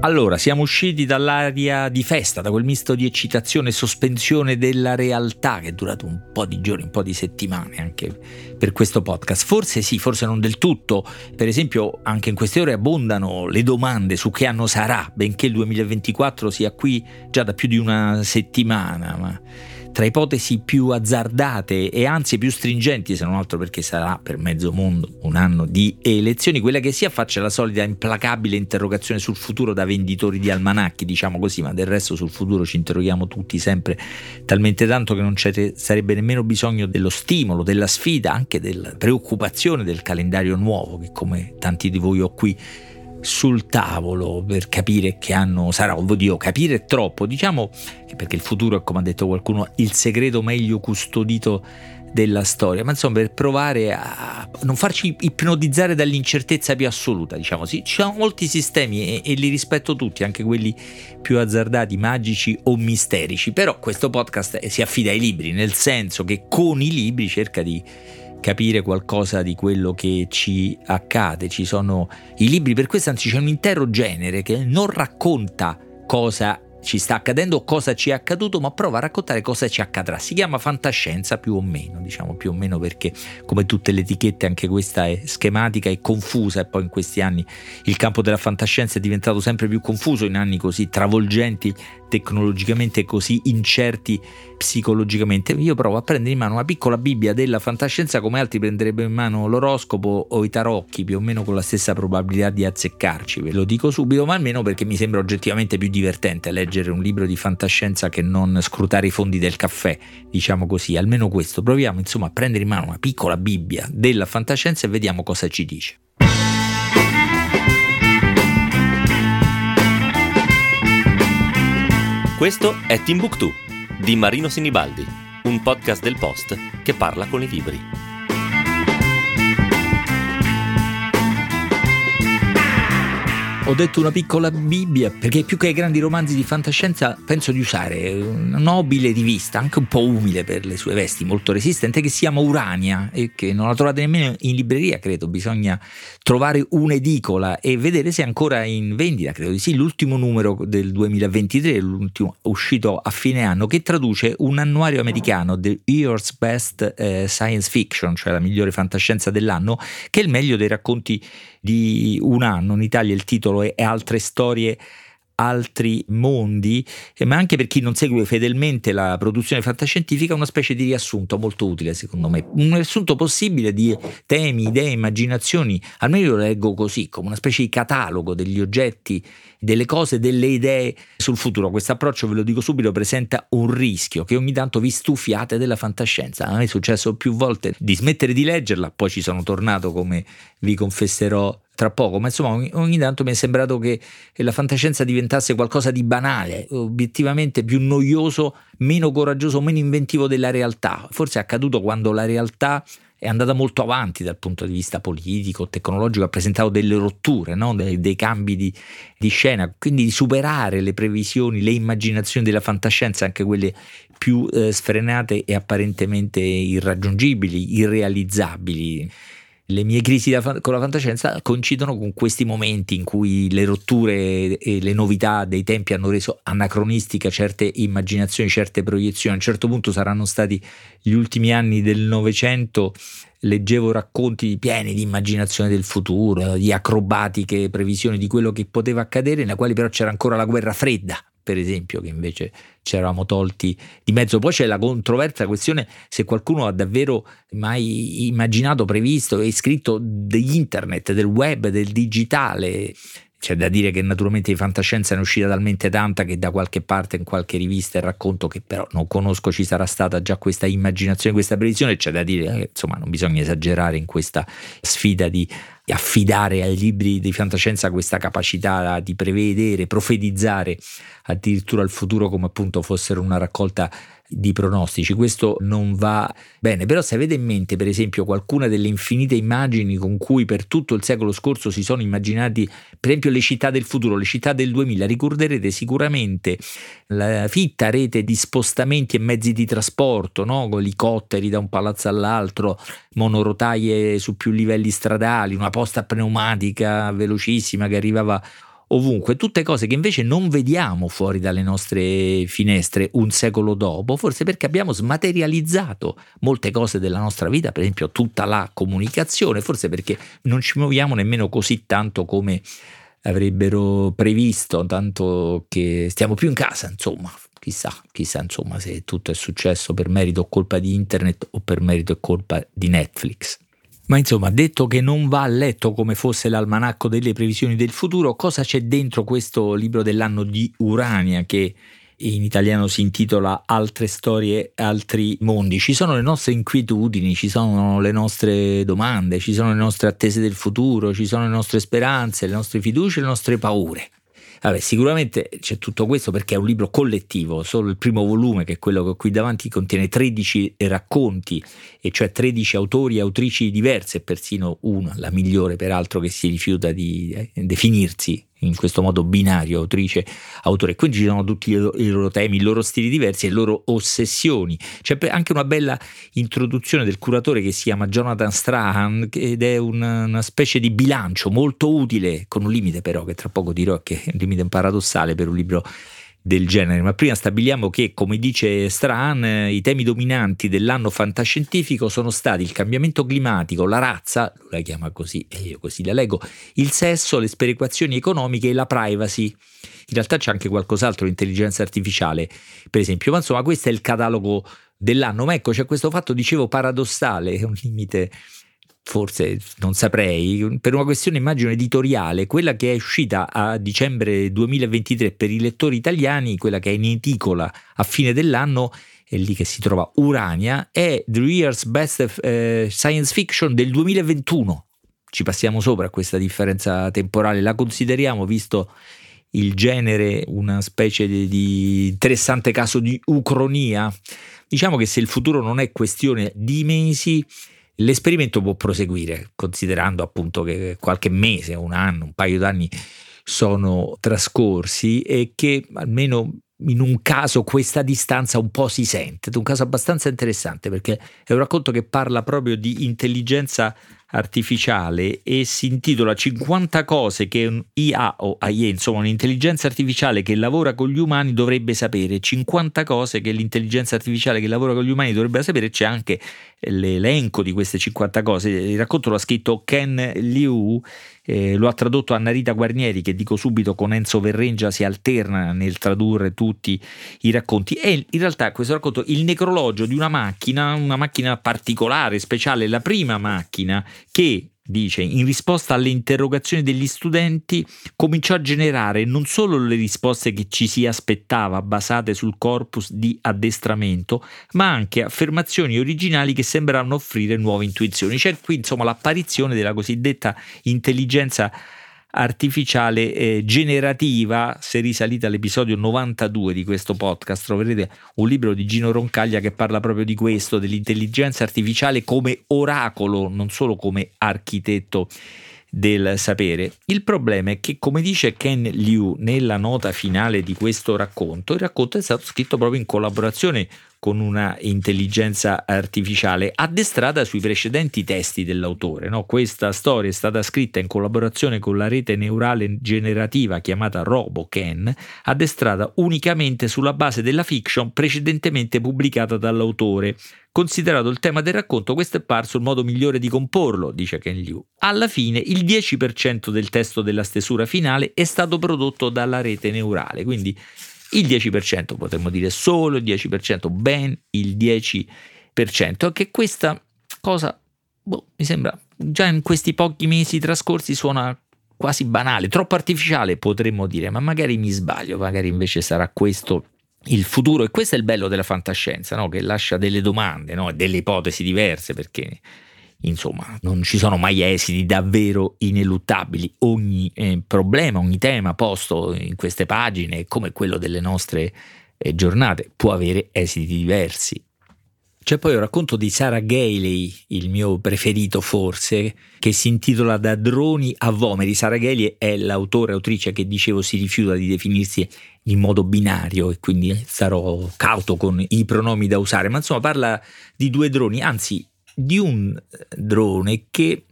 Allora, siamo usciti dall'aria di festa, da quel misto di eccitazione e sospensione della realtà che è durato un po' di giorni, un po' di settimane anche per questo podcast. Forse sì, forse non del tutto. Per esempio, anche in queste ore abbondano le domande su che anno sarà, benché il 2024 sia qui già da più di una settimana, ma tra ipotesi più azzardate e anzi più stringenti, se non altro perché sarà per mezzo mondo un anno di elezioni, quella che si affaccia la solita implacabile interrogazione sul futuro da venditori di almanacchi, diciamo così, ma del resto sul futuro ci interroghiamo tutti sempre talmente tanto che non sarebbe nemmeno bisogno dello stimolo, della sfida, anche della preoccupazione del calendario nuovo che come tanti di voi ho qui sul tavolo per capire che anno sarà, oddio, capire è troppo, diciamo che perché il futuro è, come ha detto qualcuno, il segreto meglio custodito della storia, ma insomma per provare a non farci ipnotizzare dall'incertezza più assoluta, diciamo sì, ci sono molti sistemi e, e li rispetto tutti, anche quelli più azzardati, magici o misterici, però questo podcast si affida ai libri, nel senso che con i libri cerca di capire qualcosa di quello che ci accade. Ci sono i libri, per questo anzi c'è un intero genere che non racconta cosa ci sta accadendo o cosa ci è accaduto, ma prova a raccontare cosa ci accadrà. Si chiama fantascienza più o meno, diciamo più o meno perché come tutte le etichette anche questa è schematica e confusa e poi in questi anni il campo della fantascienza è diventato sempre più confuso in anni così travolgenti tecnologicamente così incerti psicologicamente. Io provo a prendere in mano una piccola Bibbia della fantascienza come altri prenderebbero in mano l'oroscopo o i tarocchi, più o meno con la stessa probabilità di azzeccarci. Ve lo dico subito, ma almeno perché mi sembra oggettivamente più divertente leggere un libro di fantascienza che non scrutare i fondi del caffè, diciamo così, almeno questo. Proviamo insomma a prendere in mano una piccola Bibbia della fantascienza e vediamo cosa ci dice. Questo è Timbuktu di Marino Sinibaldi, un podcast del Post che parla con i libri. Ho detto una piccola Bibbia perché più che ai grandi romanzi di fantascienza penso di usare una nobile rivista, anche un po' umile per le sue vesti, molto resistente, che si chiama Urania e che non la trovate nemmeno in libreria, credo. Bisogna trovare un'edicola e vedere se è ancora in vendita, credo di sì. L'ultimo numero del 2023, l'ultimo uscito a fine anno, che traduce un annuario americano, The Year's Best eh, Science Fiction, cioè la migliore fantascienza dell'anno, che è il meglio dei racconti di un anno. In Italia il titolo è Altre storie altri mondi, ma anche per chi non segue fedelmente la produzione fantascientifica, una specie di riassunto molto utile secondo me, un riassunto possibile di temi, idee, immaginazioni, almeno io lo leggo così, come una specie di catalogo degli oggetti, delle cose, delle idee sul futuro. Questo approccio, ve lo dico subito, presenta un rischio che ogni tanto vi stufiate della fantascienza. A me è successo più volte di smettere di leggerla, poi ci sono tornato come vi confesserò tra poco, ma insomma ogni, ogni, tanto mi è sembrato che la fantascienza diventasse qualcosa di banale, obiettivamente più noioso, meno coraggioso, meno inventivo della realtà. Forse è accaduto quando la realtà è andata molto avanti dal punto di vista politico, tecnologico, ha presentato delle rotture, no? dei, dei, cambi di, di, scena, quindi di superare le previsioni, le immaginazioni della fantascienza, anche quelle più eh, sfrenate e apparentemente irraggiungibili, irrealizzabili le mie crisi con la fantascienza coincidono con questi momenti in cui le rotture e le novità dei tempi hanno reso anacronistica certe immaginazioni, certe proiezioni. A un certo punto saranno stati gli ultimi anni del Novecento leggevo racconti pieni di immaginazione del futuro, di acrobatiche previsioni di quello che poteva accadere, nella quale però c'era ancora la guerra fredda, per esempio, che invece ci eravamo tolti di mezzo. Poi c'è la controversa questione se qualcuno ha davvero mai immaginato, previsto e scritto di internet, del web, del digitale. C'è da dire che naturalmente di fantascienza ne è uscita talmente tanta che da qualche parte, in qualche rivista e racconto che però non conosco ci sarà stata già questa immaginazione, questa previsione. C'è da dire che insomma non bisogna esagerare in questa sfida di affidare ai libri di fantascienza questa capacità di prevedere, profetizzare addirittura il futuro come appunto fossero una raccolta di pronostici. Questo non va bene, però se avete in mente per esempio qualcuna delle infinite immagini con cui per tutto il secolo scorso si sono immaginati per esempio le città del futuro, le città del 2000, ricorderete sicuramente la fitta rete di spostamenti e mezzi di trasporto, no? elicotteri da un palazzo all'altro, monorotaie su più livelli stradali, una posta pneumatica velocissima che arrivava ovunque, tutte cose che invece non vediamo fuori dalle nostre finestre un secolo dopo, forse perché abbiamo smaterializzato molte cose della nostra vita, per esempio tutta la comunicazione, forse perché non ci muoviamo nemmeno così tanto come avrebbero previsto, tanto che stiamo più in casa, insomma, chissà, chissà insomma se tutto è successo per merito o colpa di internet o per merito e colpa di Netflix. Ma insomma, detto che non va letto come fosse l'almanacco delle previsioni del futuro, cosa c'è dentro questo libro dell'anno di Urania che in italiano si intitola Altre storie, altri mondi? Ci sono le nostre inquietudini, ci sono le nostre domande, ci sono le nostre attese del futuro, ci sono le nostre speranze, le nostre fiducie, le nostre paure. Vabbè, sicuramente c'è tutto questo perché è un libro collettivo, solo il primo volume, che è quello che ho qui davanti, contiene 13 racconti, e cioè 13 autori e autrici diverse, persino una, la migliore peraltro, che si rifiuta di eh, definirsi in questo modo binario, autrice, autore. Quindi ci sono tutti i loro temi, i loro stili diversi e le loro ossessioni. C'è anche una bella introduzione del curatore che si chiama Jonathan Strahan ed è una, una specie di bilancio molto utile, con un limite però che tra poco dirò che è un limite paradossale per un libro del genere, ma prima stabiliamo che, come dice Strahan, i temi dominanti dell'anno fantascientifico sono stati il cambiamento climatico, la razza, lui la chiama così e io così la leggo, il sesso, le sperequazioni economiche e la privacy. In realtà c'è anche qualcos'altro, l'intelligenza artificiale, per esempio, ma insomma questo è il catalogo dell'anno, ma ecco c'è questo fatto, dicevo, paradossale, un limite forse non saprei, per una questione immagino editoriale, quella che è uscita a dicembre 2023 per i lettori italiani, quella che è in edicola a fine dell'anno, è lì che si trova Urania, è The Year's Best eh, Science Fiction del 2021. Ci passiamo sopra questa differenza temporale, la consideriamo visto il genere una specie di, di interessante caso di ucronia. Diciamo che se il futuro non è questione di mesi, L'esperimento può proseguire, considerando appunto che qualche mese, un anno, un paio d'anni sono trascorsi e che almeno in un caso questa distanza un po' si sente, è un caso abbastanza interessante perché è un racconto che parla proprio di intelligenza artificiale e si intitola 50 cose che un IA o AI, insomma un'intelligenza artificiale che lavora con gli umani dovrebbe sapere, 50 cose che l'intelligenza artificiale che lavora con gli umani dovrebbe sapere, c'è anche l'elenco di queste 50 cose, il racconto l'ha scritto Ken Liu eh, lo ha tradotto Anna Rita Guarnieri che dico subito con Enzo Verrengia si alterna nel tradurre tutti i racconti. E in realtà questo racconto il necrologio di una macchina, una macchina particolare, speciale, la prima macchina che dice, in risposta alle interrogazioni degli studenti, cominciò a generare non solo le risposte che ci si aspettava basate sul corpus di addestramento, ma anche affermazioni originali che sembravano offrire nuove intuizioni. C'è qui insomma l'apparizione della cosiddetta intelligenza eh, generativa, se risalite all'episodio 92 di questo podcast, troverete un libro di Gino Roncaglia che parla proprio di questo, dell'intelligenza artificiale come oracolo, non solo come architetto del sapere. Il problema è che, come dice Ken Liu nella nota finale di questo racconto, il racconto è stato scritto proprio in collaborazione con una intelligenza artificiale addestrata sui precedenti testi dell'autore. No? Questa storia è stata scritta in collaborazione con la rete neurale generativa chiamata RoboCan, addestrata unicamente sulla base della fiction precedentemente pubblicata dall'autore. Considerato il tema del racconto, questo è parso il modo migliore di comporlo, dice Ken Liu. Alla fine il 10% del testo della stesura finale è stato prodotto dalla rete neurale, quindi il 10%, potremmo dire solo il 10%, ben il 10%, che questa cosa, boh, mi sembra, già in questi pochi mesi trascorsi suona quasi banale, troppo artificiale potremmo dire, ma magari mi sbaglio, magari invece sarà questo il futuro e questo è il bello della fantascienza, no? che lascia delle domande, no? delle ipotesi diverse perché insomma, non ci sono mai esiti davvero ineluttabili. Ogni eh, problema, ogni tema posto in queste pagine, come quello delle nostre eh, giornate, può avere esiti diversi. C'è poi un racconto di Sarah Gailey, il mio preferito forse, che si intitola Da droni a vomeri. Sarah Gailey è l'autore, autrice che dicevo si rifiuta di definirsi in modo binario e quindi sarò cauto con i pronomi da usare, ma insomma parla di due droni, anzi di un drone che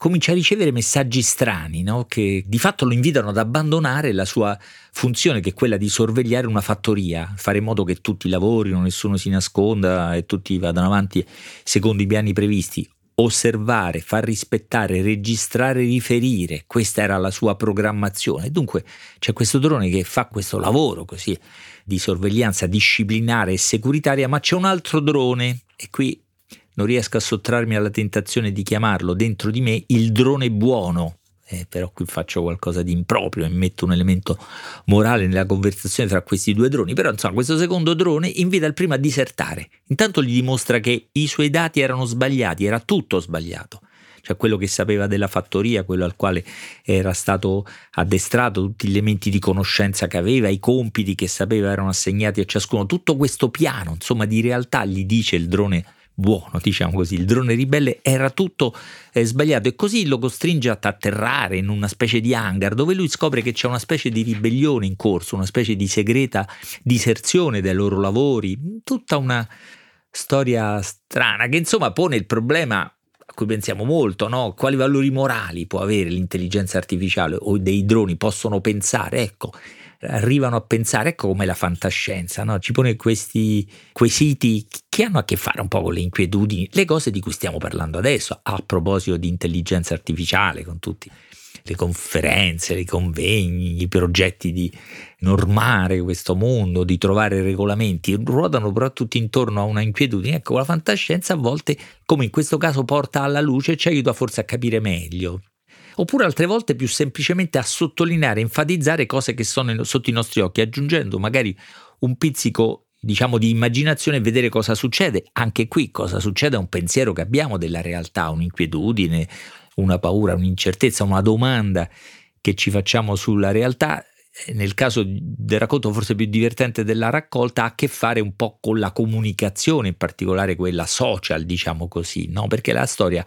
comincia a ricevere messaggi strani no? che di fatto lo invitano ad abbandonare la sua funzione che è quella di sorvegliare una fattoria, fare in modo che tutti lavorino, nessuno si nasconda e tutti vadano avanti secondo i piani previsti. Osservare, far rispettare, registrare, riferire, questa era la sua programmazione. Dunque c'è questo drone che fa questo lavoro così di sorveglianza disciplinare e securitaria, ma c'è un altro drone e qui non riesco a sottrarmi alla tentazione di chiamarlo dentro di me il drone buono. Eh, però qui faccio qualcosa di improprio e metto un elemento morale nella conversazione tra questi due droni. Però insomma, questo secondo drone invita il primo a disertare. Intanto gli dimostra che i suoi dati erano sbagliati, era tutto sbagliato cioè quello che sapeva della fattoria, quello al quale era stato addestrato, tutti gli elementi di conoscenza che aveva, i compiti che sapeva erano assegnati a ciascuno, tutto questo piano, insomma, di realtà gli dice il drone buono, diciamo così, il drone ribelle era tutto eh, sbagliato e così lo costringe a atterrare in una specie di hangar dove lui scopre che c'è una specie di ribellione in corso, una specie di segreta diserzione dai loro lavori, tutta una storia strana che insomma pone il problema a cui pensiamo molto, no? quali valori morali può avere l'intelligenza artificiale? O dei droni possono pensare, ecco, arrivano a pensare, come la fantascienza, no? ci pone questi quesiti che hanno a che fare un po' con le inquietudini, le cose di cui stiamo parlando adesso, a proposito di intelligenza artificiale, con tutte le conferenze, i convegni, i progetti di normare questo mondo, di trovare regolamenti, ruotano però tutti intorno a una inquietudine. Ecco, la fantascienza a volte, come in questo caso, porta alla luce e ci aiuta forse a capire meglio oppure altre volte più semplicemente a sottolineare, enfatizzare cose che sono sotto i nostri occhi, aggiungendo magari un pizzico diciamo di immaginazione e vedere cosa succede. Anche qui cosa succede è un pensiero che abbiamo della realtà, un'inquietudine, una paura, un'incertezza, una domanda che ci facciamo sulla realtà. Nel caso del racconto forse più divertente della raccolta ha a che fare un po' con la comunicazione, in particolare quella social, diciamo così, no? Perché la storia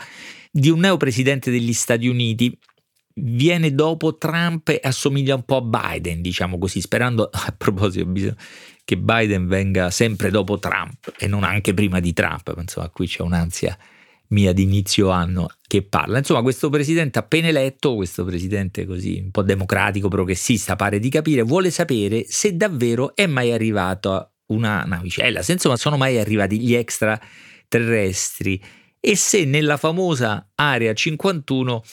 di un neo presidente degli Stati Uniti viene dopo Trump e assomiglia un po' a Biden, diciamo così, sperando a proposito che Biden venga sempre dopo Trump e non anche prima di Trump, insomma qui c'è un'ansia mia di inizio anno che parla. Insomma, questo presidente appena eletto, questo presidente così un po' democratico, progressista, pare di capire, vuole sapere se davvero è mai arrivato una navicella, se insomma sono mai arrivati gli extraterrestri e se nella famosa area 51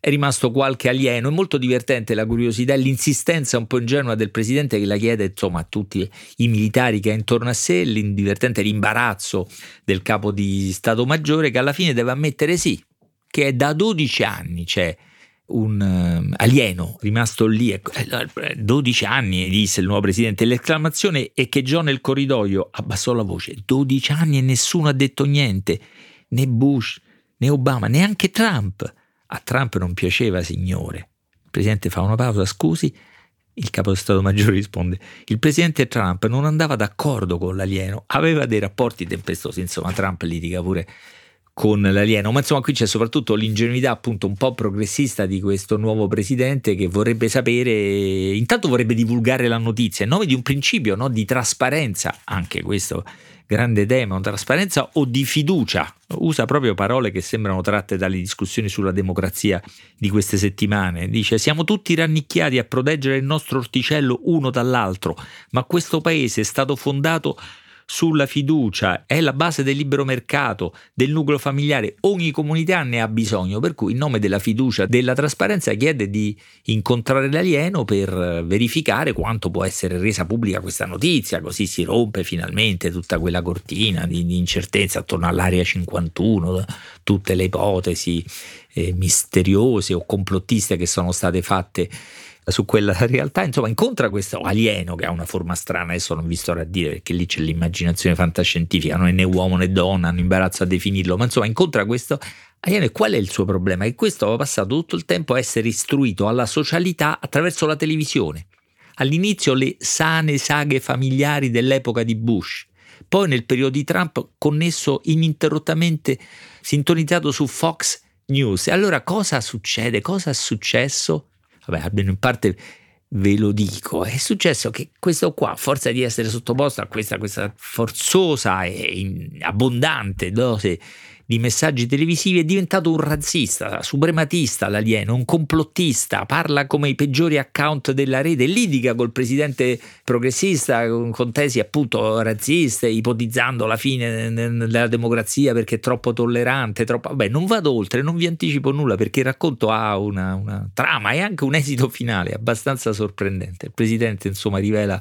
è rimasto qualche alieno. È molto divertente la curiosità e l'insistenza un po' ingenua del presidente che la chiede insomma, a tutti i militari che ha intorno a sé, l'indivertente l'imbarazzo del capo di Stato Maggiore che alla fine deve ammettere sì, che è da 12 anni c'è un uh, alieno rimasto lì, 12 ecco, anni, disse il nuovo presidente. L'esclamazione è che John nel corridoio abbassò la voce, 12 anni e nessuno ha detto niente né Bush né Obama, neanche Trump. A Trump non piaceva, signore. Il presidente fa una pausa, scusi. Il capo di Stato Maggiore risponde: Il presidente Trump non andava d'accordo con l'alieno, aveva dei rapporti tempestosi. Insomma, Trump litiga pure con l'alieno. Ma insomma, qui c'è soprattutto l'ingenuità, appunto, un po' progressista di questo nuovo presidente che vorrebbe sapere, intanto vorrebbe divulgare la notizia in nome di un principio no? di trasparenza, anche questo grande tema, trasparenza o di fiducia. Usa proprio parole che sembrano tratte dalle discussioni sulla democrazia di queste settimane. Dice: Siamo tutti rannicchiati a proteggere il nostro orticello uno dall'altro, ma questo paese è stato fondato sulla fiducia, è la base del libero mercato, del nucleo familiare, ogni comunità ne ha bisogno, per cui in nome della fiducia, della trasparenza chiede di incontrare l'alieno per verificare quanto può essere resa pubblica questa notizia, così si rompe finalmente tutta quella cortina di, di incertezza attorno all'area 51, tutte le ipotesi eh, misteriose o complottiste che sono state fatte su quella realtà, insomma incontra questo alieno che ha una forma strana, adesso non vi sto a dire perché lì c'è l'immaginazione fantascientifica, non è né uomo né donna, hanno imbarazzo a definirlo, ma insomma incontra questo alieno e qual è il suo problema? Che questo aveva passato tutto il tempo a essere istruito alla socialità attraverso la televisione. All'inizio le sane saghe familiari dell'epoca di Bush, poi nel periodo di Trump connesso ininterrottamente, sintonizzato su Fox News. E allora cosa succede? Cosa è successo? Vabbè, almeno in parte ve lo dico, è successo che questo qua, a forza di essere sottoposto a questa, questa forzosa e abbondante dose di messaggi televisivi, è diventato un razzista, suprematista l'alieno, un complottista, parla come i peggiori account della rete, litiga col presidente progressista con tesi appunto razziste, ipotizzando la fine della democrazia perché è troppo tollerante, troppo... Vabbè, non vado oltre, non vi anticipo nulla perché il racconto ha una, una trama e anche un esito finale abbastanza sorprendente. Il presidente insomma rivela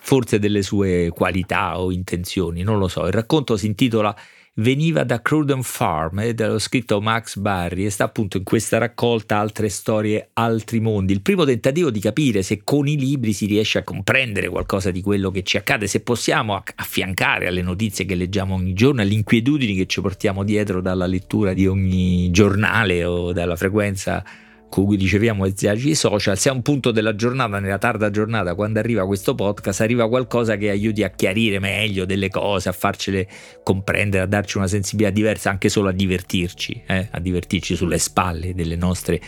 forse delle sue qualità o intenzioni, non lo so. Il racconto si intitola veniva da Cruden Farm ed era scritto Max Barry e sta appunto in questa raccolta altre storie, altri mondi. Il primo tentativo di capire se con i libri si riesce a comprendere qualcosa di quello che ci accade, se possiamo affiancare alle notizie che leggiamo ogni giorno, alle inquietudini che ci portiamo dietro dalla lettura di ogni giornale o dalla frequenza cui riceviamo messaggi social, se a un punto della giornata, nella tarda giornata, quando arriva questo podcast, arriva qualcosa che aiuti a chiarire meglio delle cose, a farcele comprendere, a darci una sensibilità diversa, anche solo a divertirci, eh? a divertirci sulle spalle delle nostre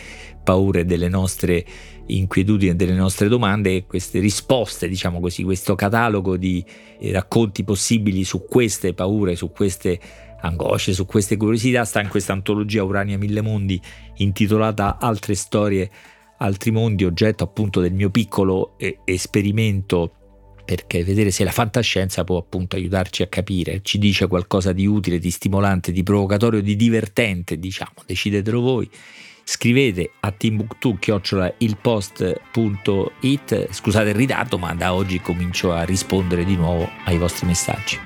paure, delle nostre inquietudini, delle nostre domande e queste risposte, diciamo così, questo catalogo di racconti possibili su queste paure, su queste angosce, su queste curiosità, sta in questa antologia Urania Mille Mondi intitolata Altre storie, altri mondi, oggetto appunto del mio piccolo eh, esperimento perché vedere se la fantascienza può appunto aiutarci a capire, ci dice qualcosa di utile, di stimolante, di provocatorio, di divertente, diciamo, decidetelo voi. Scrivete a timbuktu-ilpost.it, scusate il ritardo, ma da oggi comincio a rispondere di nuovo ai vostri messaggi.